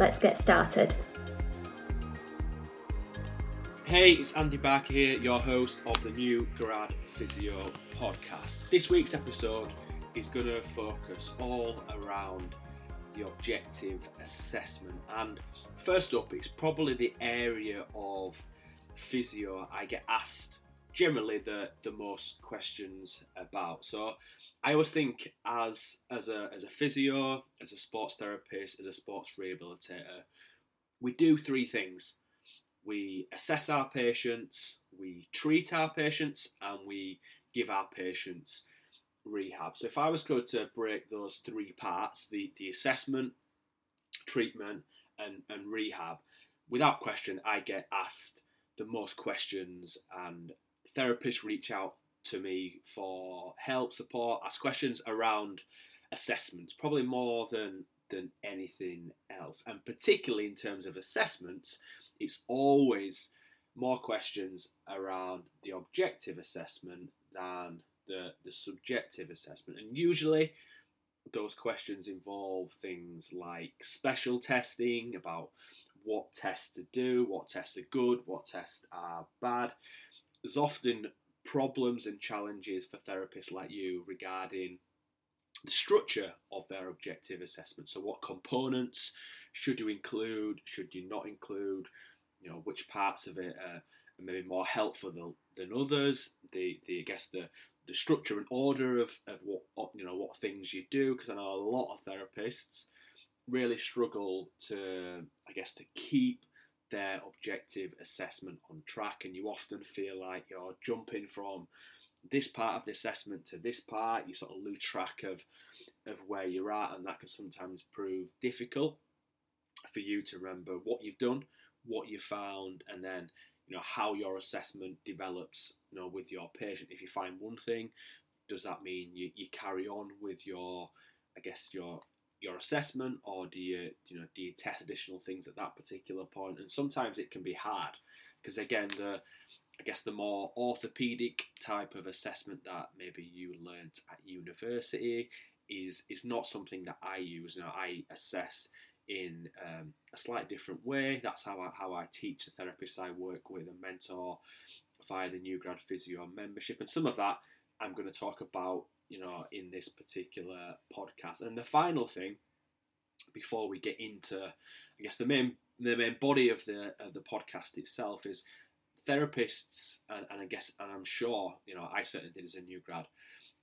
let's get started. Hey, it's Andy Barker here, your host of the new Grad Physio podcast. This week's episode is going to focus all around the objective assessment. And first up, it's probably the area of physio I get asked generally the, the most questions about. So I always think as as a as a physio, as a sports therapist, as a sports rehabilitator, we do three things. We assess our patients, we treat our patients, and we give our patients rehab. So if I was going to break those three parts, the, the assessment, treatment, and, and rehab, without question, I get asked the most questions and therapists reach out to me for help, support, ask questions around assessments, probably more than than anything else. And particularly in terms of assessments, it's always more questions around the objective assessment than the, the subjective assessment. And usually those questions involve things like special testing about what tests to do, what tests are good, what tests are bad. There's often problems and challenges for therapists like you regarding the structure of their objective assessment. So, what components should you include? Should you not include? You know, which parts of it are maybe more helpful than, than others? The, the I guess the the structure and order of, of what you know what things you do because I know a lot of therapists really struggle to I guess to keep their objective assessment on track and you often feel like you're jumping from this part of the assessment to this part. You sort of lose track of of where you're at and that can sometimes prove difficult for you to remember what you've done what you found and then you know how your assessment develops you know with your patient. If you find one thing does that mean you, you carry on with your i guess your your assessment or do you you know do you test additional things at that particular point and sometimes it can be hard because again the i guess the more orthopedic type of assessment that maybe you learnt at university is is not something that i use now i assess in um, a slightly different way. That's how I, how I teach the therapists I work with and mentor via the New Grad Physio membership. And some of that I'm going to talk about, you know, in this particular podcast. And the final thing, before we get into, I guess the main the main body of the of the podcast itself is therapists, and, and I guess, and I'm sure, you know, I certainly did as a new grad,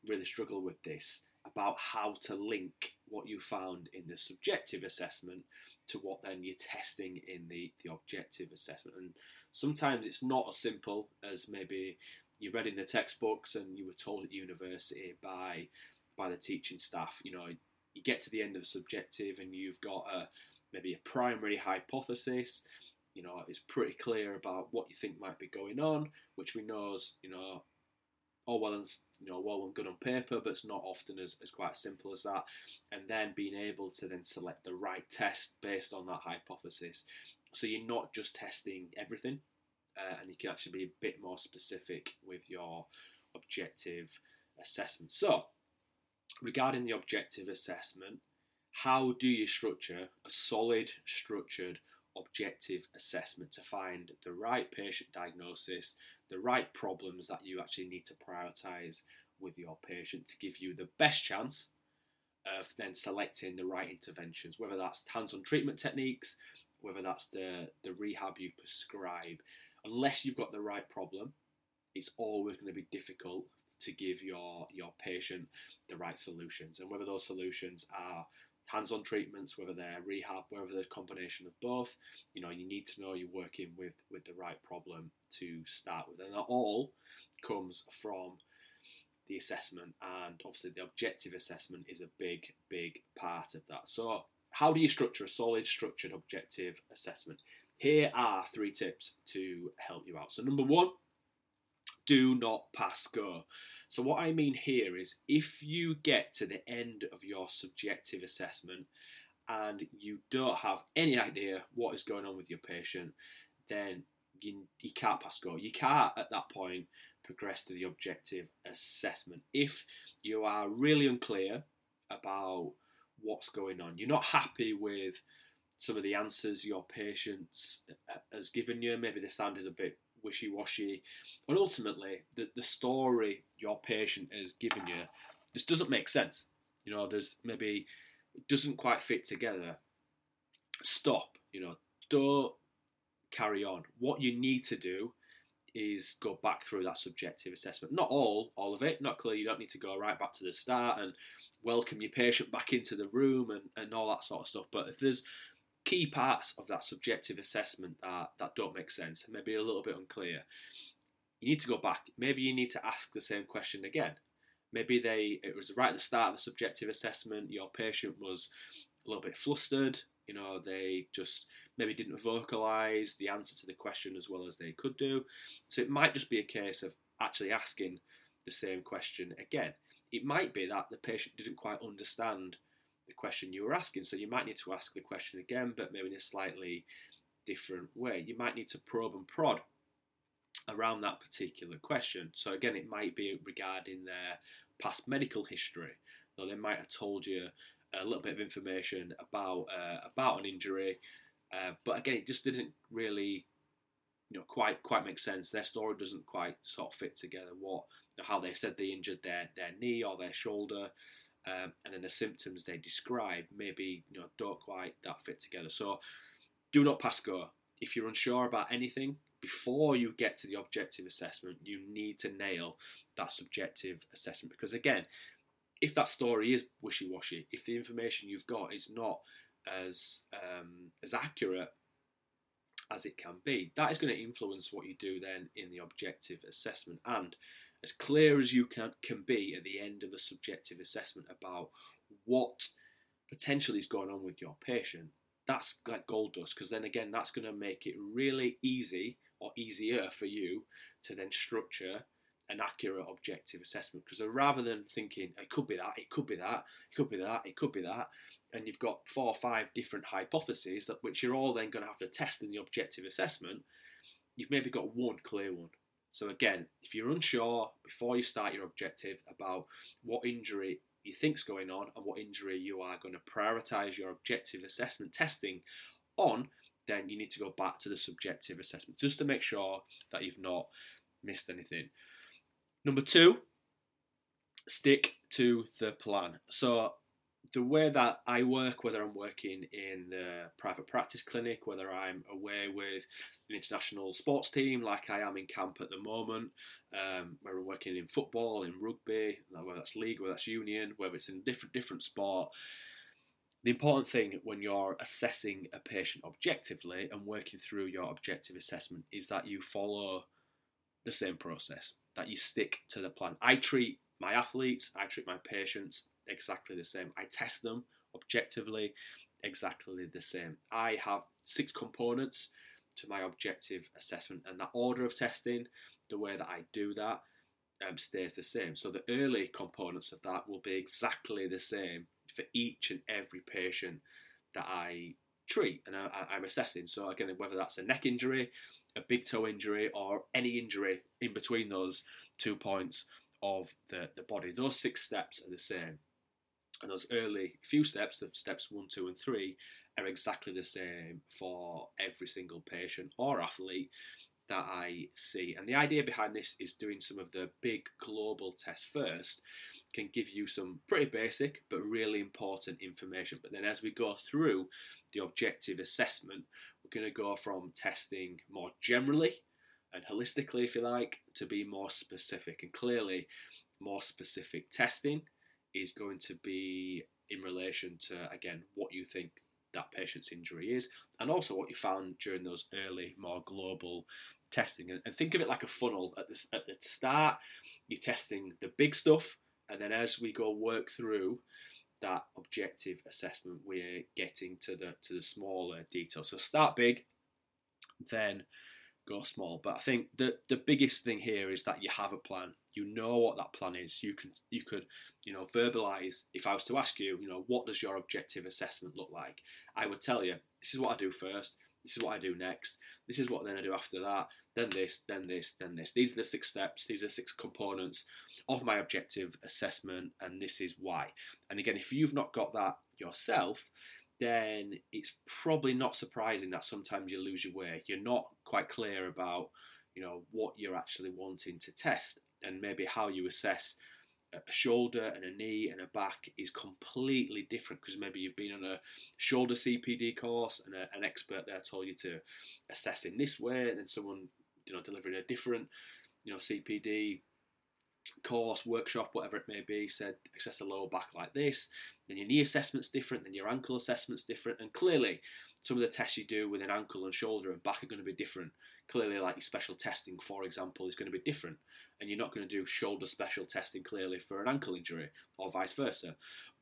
really struggle with this about how to link what you found in the subjective assessment to what then you're testing in the, the objective assessment. And sometimes it's not as simple as maybe you read in the textbooks and you were told at university by by the teaching staff, you know, you get to the end of the subjective and you've got a maybe a primary hypothesis, you know, it's pretty clear about what you think might be going on, which we know is, you know, all well and you know well and good on paper, but it's not often as, as quite simple as that. And then being able to then select the right test based on that hypothesis. so you're not just testing everything, uh, and you can actually be a bit more specific with your objective assessment. So, regarding the objective assessment, how do you structure a solid, structured, objective assessment to find the right patient diagnosis, the right problems that you actually need to prioritize with your patient to give you the best chance of then selecting the right interventions, whether that's hands on treatment techniques, whether that's the, the rehab you prescribe. Unless you've got the right problem, it's always going to be difficult to give your, your patient the right solutions. And whether those solutions are hands on treatments, whether they're rehab, whether they're a combination of both, you know, you need to know you're working with, with the right problem to start with. And that all comes from the assessment, and obviously the objective assessment is a big, big part of that. So, how do you structure a solid, structured, objective assessment? Here are three tips to help you out. So, number one, do not pass go. So, what I mean here is if you get to the end of your subjective assessment and you don't have any idea what is going on with your patient, then you, you can't pass go. You can't at that point progress to the objective assessment. If you are really unclear about what's going on, you're not happy with some of the answers your patient uh, has given you, maybe they sounded a bit wishy washy, and ultimately the, the story your patient has given you just doesn't make sense. You know, there's maybe it doesn't quite fit together. Stop, you know, don't carry on. What you need to do is go back through that subjective assessment. Not all, all of it, not clear. You don't need to go right back to the start and welcome your patient back into the room and, and all that sort of stuff. But if there's key parts of that subjective assessment that, that don't make sense maybe a little bit unclear, you need to go back. Maybe you need to ask the same question again. Maybe they it was right at the start of the subjective assessment, your patient was a little bit flustered, you know, they just maybe didn't vocalize the answer to the question as well as they could do. So it might just be a case of actually asking the same question again. It might be that the patient didn't quite understand the question you were asking, so you might need to ask the question again, but maybe in a slightly different way. You might need to probe and prod around that particular question. So again, it might be regarding their past medical history, though they might have told you a little bit of information about uh, about an injury, uh, but again, it just didn't really, you know, quite quite make sense. Their story doesn't quite sort of fit together. What how they said they injured their their knee or their shoulder, um, and then the symptoms they describe maybe you know don't quite that fit together. So do not pass go. If you're unsure about anything, before you get to the objective assessment, you need to nail that subjective assessment because again, if that story is wishy-washy, if the information you've got is not as um, as accurate as it can be, that is going to influence what you do then in the objective assessment. And as clear as you can can be at the end of a subjective assessment about what potentially is going on with your patient, that's like gold dust because then again that's going to make it really easy or easier for you to then structure an accurate objective assessment because uh, rather than thinking it could be that, it could be that, it could be that, it could be that, and you've got four or five different hypotheses that which you're all then going to have to test in the objective assessment, you've maybe got one clear one. So again, if you're unsure before you start your objective about what injury you think's going on and what injury you are going to prioritize your objective assessment testing on, then you need to go back to the subjective assessment just to make sure that you've not missed anything. Number two, stick to the plan. So, the way that I work, whether I'm working in the private practice clinic, whether I'm away with an international sports team like I am in camp at the moment, um, whether I'm working in football, in rugby, whether that's league, whether that's union, whether it's in different different sport, the important thing when you're assessing a patient objectively and working through your objective assessment is that you follow the same process that you stick to the plan. I treat my athletes, I treat my patients exactly the same. I test them objectively exactly the same. I have six components to my objective assessment, and that order of testing, the way that I do that, um, stays the same. So the early components of that will be exactly the same for each and every patient that I treat and I, I'm assessing. So again, whether that's a neck injury, a big toe injury, or any injury in between those two points of the, the body, those six steps are the same. And those early few steps, the steps one, two, and three, are exactly the same for every single patient or athlete that I see. And the idea behind this is doing some of the big global tests first can give you some pretty basic but really important information. But then as we go through the objective assessment, we're going to go from testing more generally and holistically, if you like, to be more specific. And clearly, more specific testing is going to be in relation to, again, what you think that patient's injury is, and also what you found during those early, more global testing. And, think of it like a funnel. At the, at the start, you're testing the big stuff, and then as we go work through that objective assessment, we're getting to the to the smaller detail. So start big, then go small. But I think the the biggest thing here is that you have a plan. You know what that plan is. You can you could you know verbalize. If I was to ask you, you know, what does your objective assessment look like? I would tell you this is what I do first. This is what I do next. This is what then I do after that. Then this, then this, then this. These are the six steps. These are six components of my objective assessment, and this is why. And again, if you've not got that yourself, then it's probably not surprising that sometimes you lose your way. You're not quite clear about, you know, what you're actually wanting to test and maybe how you assess a shoulder and a knee and a back is completely different because maybe you've been on a shoulder CPD course and a, an expert there told you to assess in this way, and then someone you know delivering a different you know CPD course, workshop, whatever it may be, said assess the lower back like this. Then your knee assessment's different, then your ankle assessment's different, and clearly some of the tests you do with an ankle and shoulder and back are going to be different. Clearly, like your special testing, for example, is going to be different, and you're not going to do shoulder special testing clearly for an ankle injury or vice versa.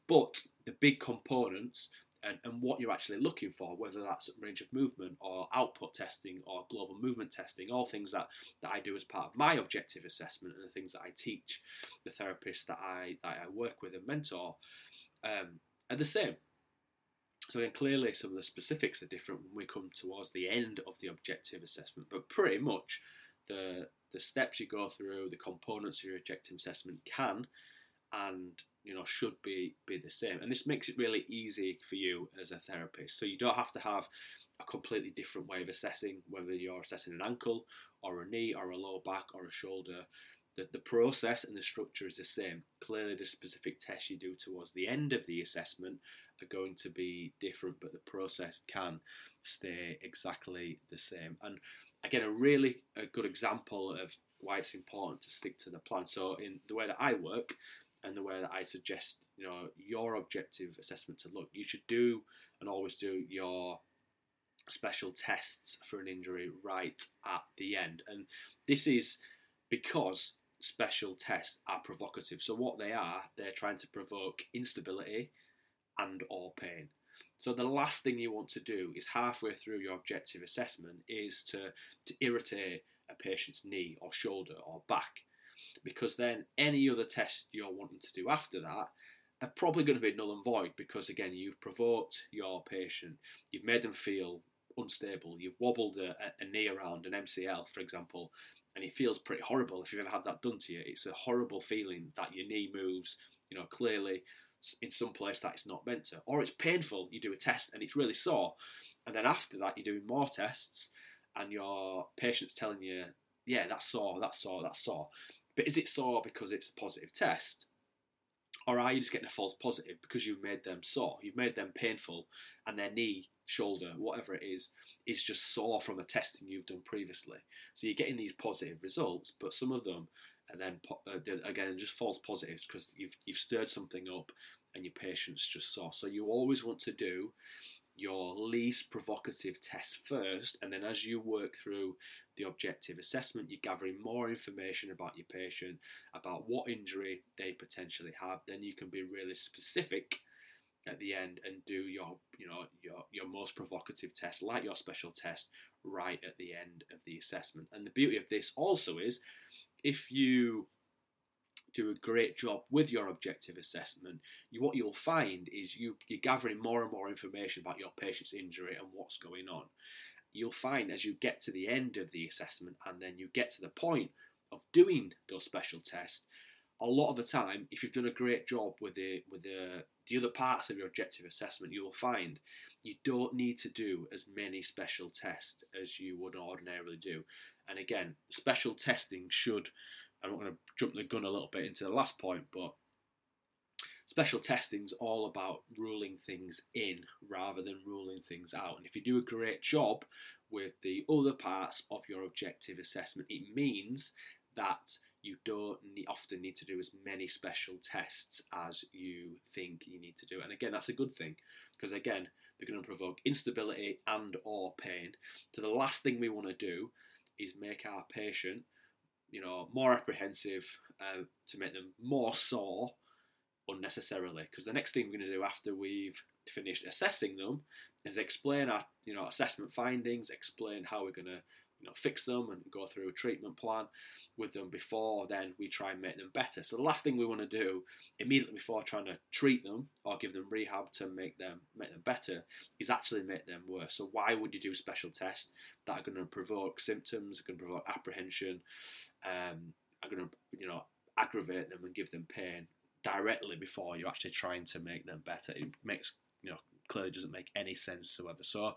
But the big components and, and what you're actually looking for, whether that's range of movement or output testing or global movement testing, all things that, that I do as part of my objective assessment and the things that I teach the therapists that I, that I work with and mentor um, are the same. So then clearly some of the specifics are different when we come towards the end of the objective assessment, but pretty much the the steps you go through, the components of your objective assessment can and you know should be be the same. And this makes it really easy for you as a therapist. So you don't have to have a completely different way of assessing whether you're assessing an ankle or a knee or a lower back or a shoulder. The, the process and the structure is the same. Clearly the specific tests you do towards the end of the assessment are going to be different but the process can stay exactly the same. And again a really a good example of why it's important to stick to the plan. So in the way that i work and the way that I suggest you know your objective assessment to look. You should do and always do your special tests for an injury right at the end, and this is because special tests are provocative. So what they are, they're trying to provoke instability and or pain. So the last thing you want to do is halfway through your objective assessment is to, to irritate a patient's knee or shoulder or back because then any other test you're wanting to do after that are probably going to be null and void because again you've provoked your patient, you've made them feel unstable, you've wobbled a, a knee around an MCL, for example, and it feels pretty horrible if you've ever had that done to you. It's a horrible feeling that your knee moves, you know, clearly in some place that it's not meant to, or it's painful. You do a test and it's really sore, and then after that you're doing more tests, and your patient's telling you, yeah, that's sore, that's sore, that's sore. But is it sore because it's a positive test? Or are you just getting a false positive because you've made them sore? You've made them painful and their knee, shoulder, whatever it is, is just sore from a testing you've done previously. So you're getting these positive results, but some of them are then, uh, again, just false positives because you've, you've stirred something up and your patient's just sore. So you always want to do your least provocative test first, and then as you work through the objective assessment, you're gathering more information about your patient, about what injury they potentially have. Then you can be really specific at the end and do your you know your your most provocative test like your special test right at the end of the assessment and the beauty of this also is if you do a great job with your objective assessment, you, what you'll find is you, you're gathering more and more information about your patient's injury and what's going on. You'll find as you get to the end of the assessment and then you get to the point of doing those special tests, a lot of the time, if you've done a great job with the with the the other parts of your objective assessment, you will find you don't need to do as many special tests as you would ordinarily do. And again, special testing should. I'm not going to jump the gun a little bit into the last point, but special testing is all about ruling things in rather than ruling things out. And if you do a great job with the other parts of your objective assessment, it means that you don't need, often need to do as many special tests as you think you need to do. And again, that's a good thing because again, they're going to provoke instability and or pain. So the last thing we want to do is make our patient, you know, more apprehensive, uh, to make them more sore unnecessarily. Because the next thing we're going to do after we've finished assessing them is explain our, you know, assessment findings, explain how we're going to you know, fix them and go through a treatment plan with them before then we try and make them better. So the last thing we want to do immediately before trying to treat them or give them rehab to make them make them better is actually make them worse. So why would you do special tests that are going to provoke symptoms, are going to provoke apprehension, um, are going to you know aggravate them and give them pain directly before you're actually trying to make them better? It makes you know clearly doesn't make any sense whatsoever. So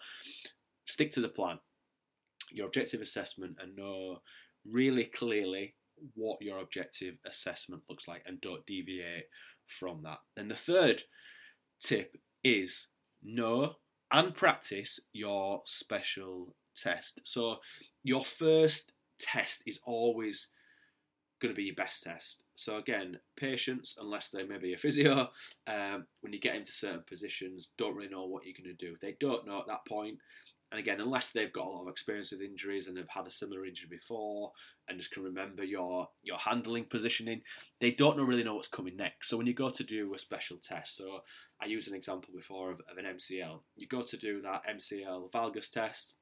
stick to the plan your objective assessment and know really clearly what your objective assessment looks like and don't deviate from that. And the third tip is know and practice your special test. So your first test is always going to be your best test. So again, patients, unless they maybe a physio, um, when you get into certain positions, don't really know what you're going to do. They don't know at that point and again, unless they've got a lot of experience with injuries and have had a similar injury before and just can remember your your handling positioning, they don't really know what's coming next. So when you go to do a special test, so I used an example before of, of an MCL, you go to do that MCL valgus test.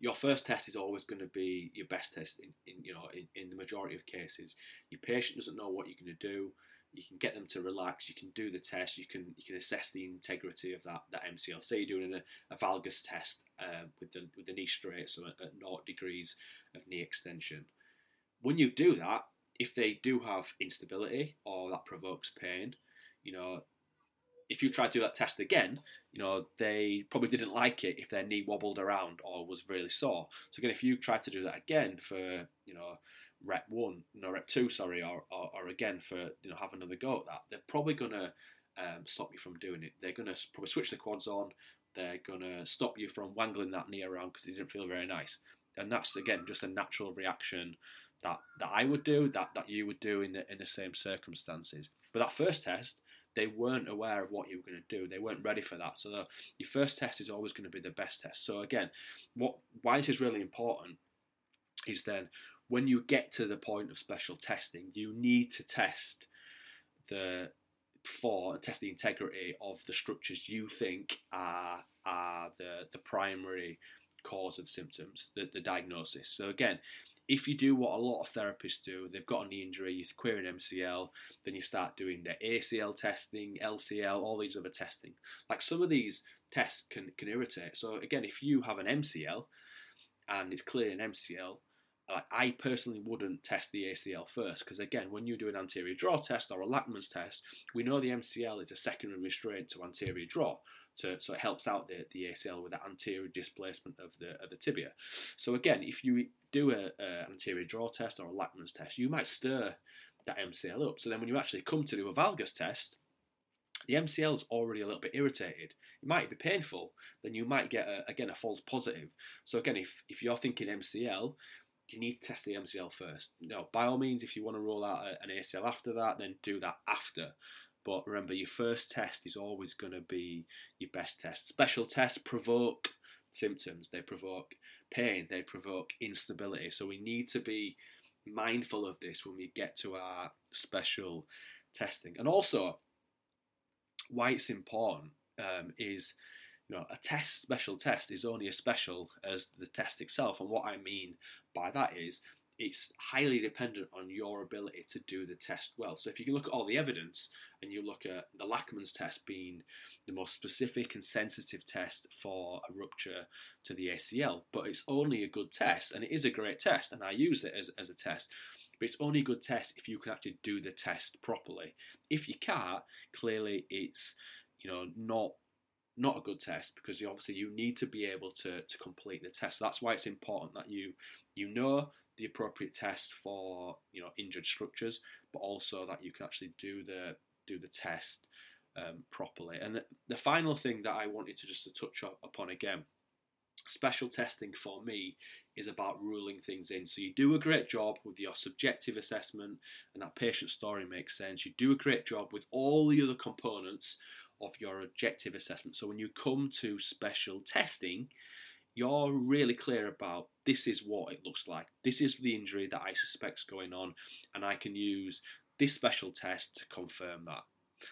Your first test is always going to be your best test in, in you know in, in the majority of cases. Your patient doesn't know what you're going to do you can get them to relax. You can do the test. You can you can assess the integrity of that that MCL. Say you're doing a, a valgus test um, with the with the knee straight, so at, at 0 degrees of knee extension. When you do that, if they do have instability or that provokes pain, you know, if you try to do that test again, you know, they probably didn't like it if their knee wobbled around or was really sore. So again, if you try to do that again for, you know, rep one, no rep two, sorry, or, or, or again for you know have another go at that, they're probably gonna um, stop you from doing it. They're gonna probably switch the quads on. They're gonna stop you from wangling that knee around because it didn't feel very nice. And that's again just a natural reaction that that I would do, that that you would do in the in the same circumstances. But that first test, they weren't aware of what you were going to do. They weren't ready for that. So the, your first test is always going to be the best test. So again, what why this is really important is then when you get to the point of special testing, you need to test the for test the integrity of the structures you think are are the the primary cause of symptoms, the, the diagnosis. So again, if you do what a lot of therapists do, they've got an injury, you query an MCL, then you start doing the ACL testing, LCL, all these other testing. Like some of these tests can, can irritate. So again, if you have an MCL and it's clearly an MCL, I personally wouldn't test the ACL first because again, when you do an anterior draw test or a Lachman's test, we know the MCL is a secondary restraint to anterior draw. To, so it helps out the, the ACL with that anterior displacement of the of the tibia. So again, if you do a, a anterior draw test or a Lachman's test, you might stir that MCL up. So then when you actually come to do a valgus test, the MCL is already a little bit irritated. It might be painful. Then you might get a, again a false positive. So again, if if you're thinking MCL, you need to test the MCL first. No, by all means, if you want to roll out an ACL after that, then do that after. But remember, your first test is always going to be your best test. Special tests provoke symptoms, they provoke pain, they provoke instability. So we need to be mindful of this when we get to our special testing. And also, why it's important um, is know, a test, special test, is only as special as the test itself. And what I mean by that is, it's highly dependent on your ability to do the test well. So if you look at all the evidence and you look at the Lachman's test being the most specific and sensitive test for a rupture to the ACL, but it's only a good test and it is a great test and I use it as, as a test. But it's only a good test if you can actually do the test properly. If you can't, clearly it's you know not not a good test because you obviously you need to be able to, to complete the test. That's why it's important that you you know the appropriate test for you know injured structures, but also that you can actually do the do the test um, properly. And the, the final thing that I wanted to just to touch upon again, special testing for me is about ruling things in. So you do a great job with your subjective assessment, and that patient story makes sense. You do a great job with all the other components of your objective assessment. So when you come to special testing, you're really clear about this is what it looks like. This is the injury that I suspect is going on, and I can use this special test to confirm that.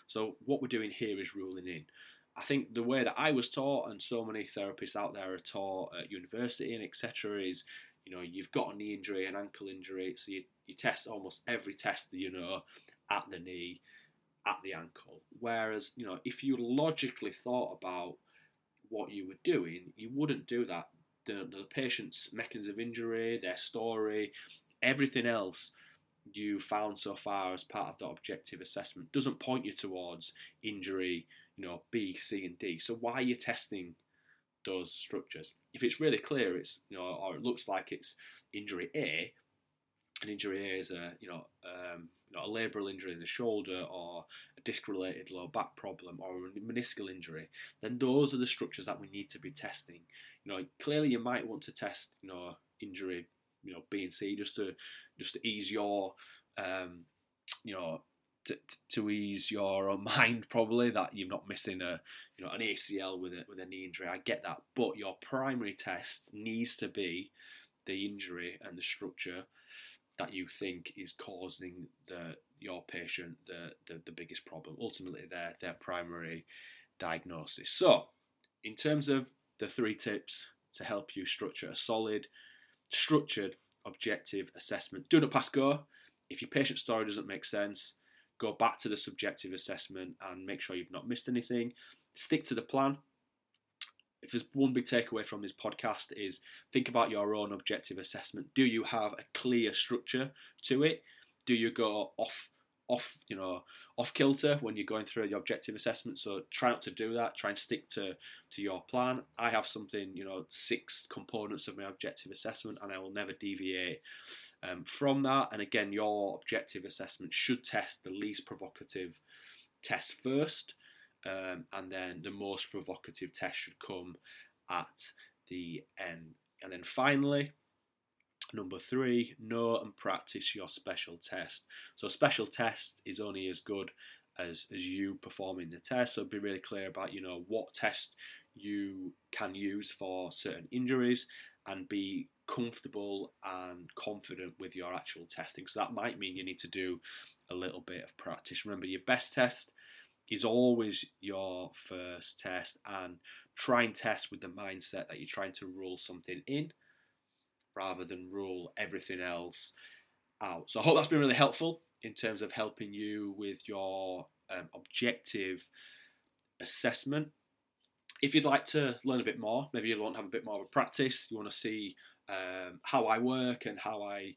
So what we're doing here is ruling in. I think the way that I was taught, and so many therapists out there are taught at university and etc., is you know you've got a knee injury, an ankle injury, so you, you test almost every test that you know at the knee, at the ankle. Whereas you know if you logically thought about what you were doing, you wouldn't do that. The, the patient's mechanism of injury, their story, everything else you found so far as part of the objective assessment doesn't point you towards injury, you know, B, C, and D. So why are you testing those structures? If it's really clear, it's you know, or it looks like it's injury A, an injury is a you know um, you know, a labral injury in the shoulder or a disc-related low back problem or a meniscal injury, then those are the structures that we need to be testing. You know, clearly you might want to test, you know, injury, you know, B and C just to just to ease your, um, you know, to, to ease your mind probably that you're not missing a you know an ACL with a with a knee injury. I get that, but your primary test needs to be the injury and the structure that you think is causing the your patient the, the, the biggest problem. Ultimately, their their primary diagnosis. So, in terms of the three tips to help you structure a solid, structured, objective assessment, do not pass go. If your patient story doesn't make sense, go back to the subjective assessment and make sure you've not missed anything. Stick to the plan if there's one big takeaway from this podcast is think about your own objective assessment. Do you have a clear structure to it? Do you go off off you know off kilter when you're going through the objective assessment? So try not to do that. Try and stick to to your plan. I have something you know six components of my objective assessment, and I will never deviate um, from that. And again, your objective assessment should test the least provocative test first um, and then the most provocative test should come at the end. And then finally, number three, know and practice your special test. So, special test is only as good as, as you performing the test. So, be really clear about you know what test you can use for certain injuries and be comfortable and confident with your actual testing. So that might mean you need to do a little bit of practice. Remember, your best test is always your first test and try and test with the mindset that you're trying to rule something in rather than rule everything else out. So I hope that's been really helpful in terms of helping you with your um, objective assessment. If you'd like to learn a bit more, maybe you want to have a bit more of a practice, you want to see um, how I work and how I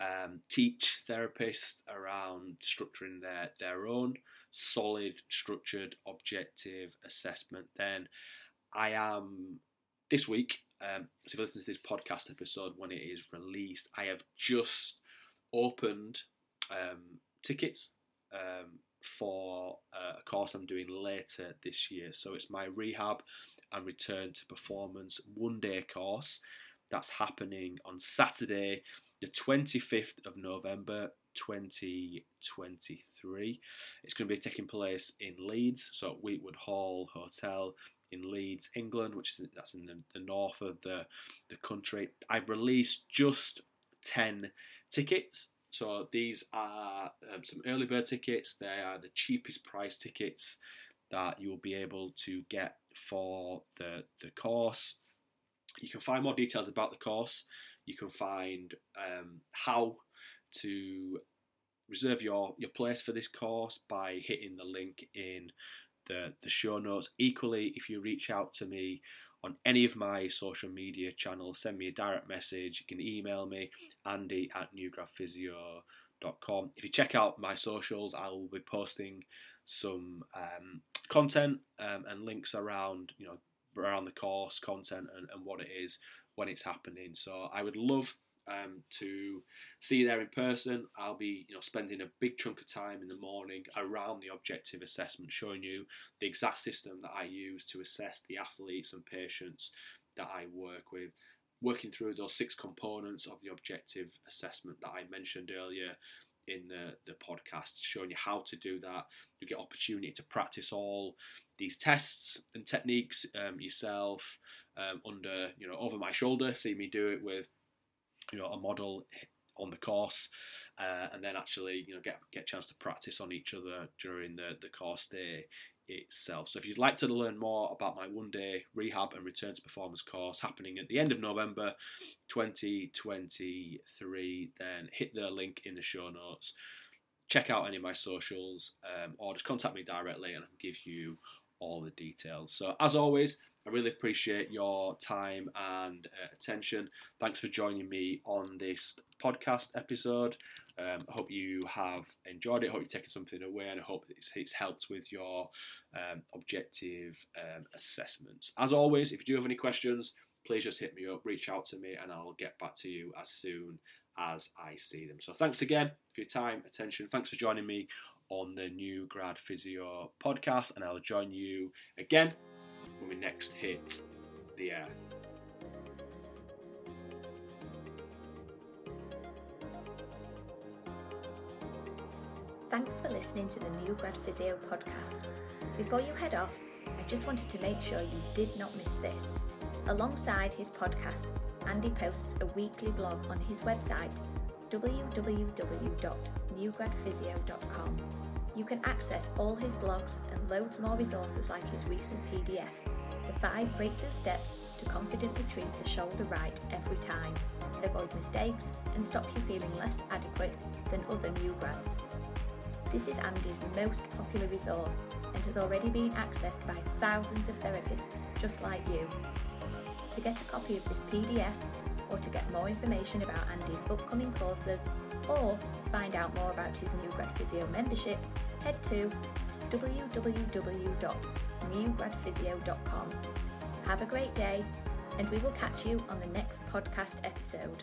um, teach therapists around structuring their, their own solid, structured, objective assessment, then I am this week. Um, so if you listen to this podcast episode when it is released, I have just opened um, tickets um, for a course I'm doing later this year. So it's my rehab and return to performance one day course that's happening on Saturday, the 25th of November 2023. It's going to be taking place in Leeds, so at Weetwood Hall Hotel in Leeds, England, which is that's in the, the north of the the country. I've released just ten tickets. So these are um, some early bird tickets. They are the cheapest price tickets that you will be able to get for the the course. You can find more details about the course. You can find um, how to reserve your, your place for this course by hitting the link in the, the show notes. Equally, if you reach out to me on any of my social media channels, send me a direct message. You can email me, andy at newgradphysio.com. If you check out my socials, I will be posting some um, content um, and links around, you know, around the course content and, and what it is when it's happening. So I would love um, to see you there in person. I'll be, you know, spending a big chunk of time in the morning around the objective assessment, showing you the exact system that I use to assess the athletes and patients that I work with. Working through those six components of the objective assessment that I mentioned earlier in the, the podcast, showing you how to do that. You get opportunity to practice all these tests and techniques um, yourself um, under, you know, over my shoulder. See me do it with you know a model on the course, uh, and then actually you know get get a chance to practice on each other during the the course day itself. So if you'd like to learn more about my one day rehab and return to performance course happening at the end of November 2023, then hit the link in the show notes. Check out any of my socials um, or just contact me directly and I give you all the details. So, as always, I really appreciate your time and uh, attention. Thanks for joining me on this podcast episode. Um, I hope you have enjoyed it. I hope you've taken something away, and I hope it's, it's helped with your um, objective um, assessments. As always, if you do have any questions, please just hit me up, reach out to me, and I'll get back to you as soon as I see them. So, thanks again for your time, attention. Thanks for joining me on the New Grad Physio podcast, and I'll join you again when we next hit the air. Thanks for listening to the New Grad Physio podcast. Before you head off, I just wanted to make sure you did not miss this. Alongside his podcast, Andy posts a weekly blog on his website www.newgradphysio.com. You can access all his blogs and loads more resources like his recent PDF the five breakthrough steps to confidently treat the shoulder right every time, avoid mistakes, and stop you feeling less adequate than other new grads. This is Andy's most popular resource and has already been accessed by thousands of therapists just like you. To get a copy of this PDF, or to get more information about Andy's upcoming courses, or find out more about his new grad physio membership, head to www newgradphysio.com. Have a great day, and we will catch you on the next podcast episode.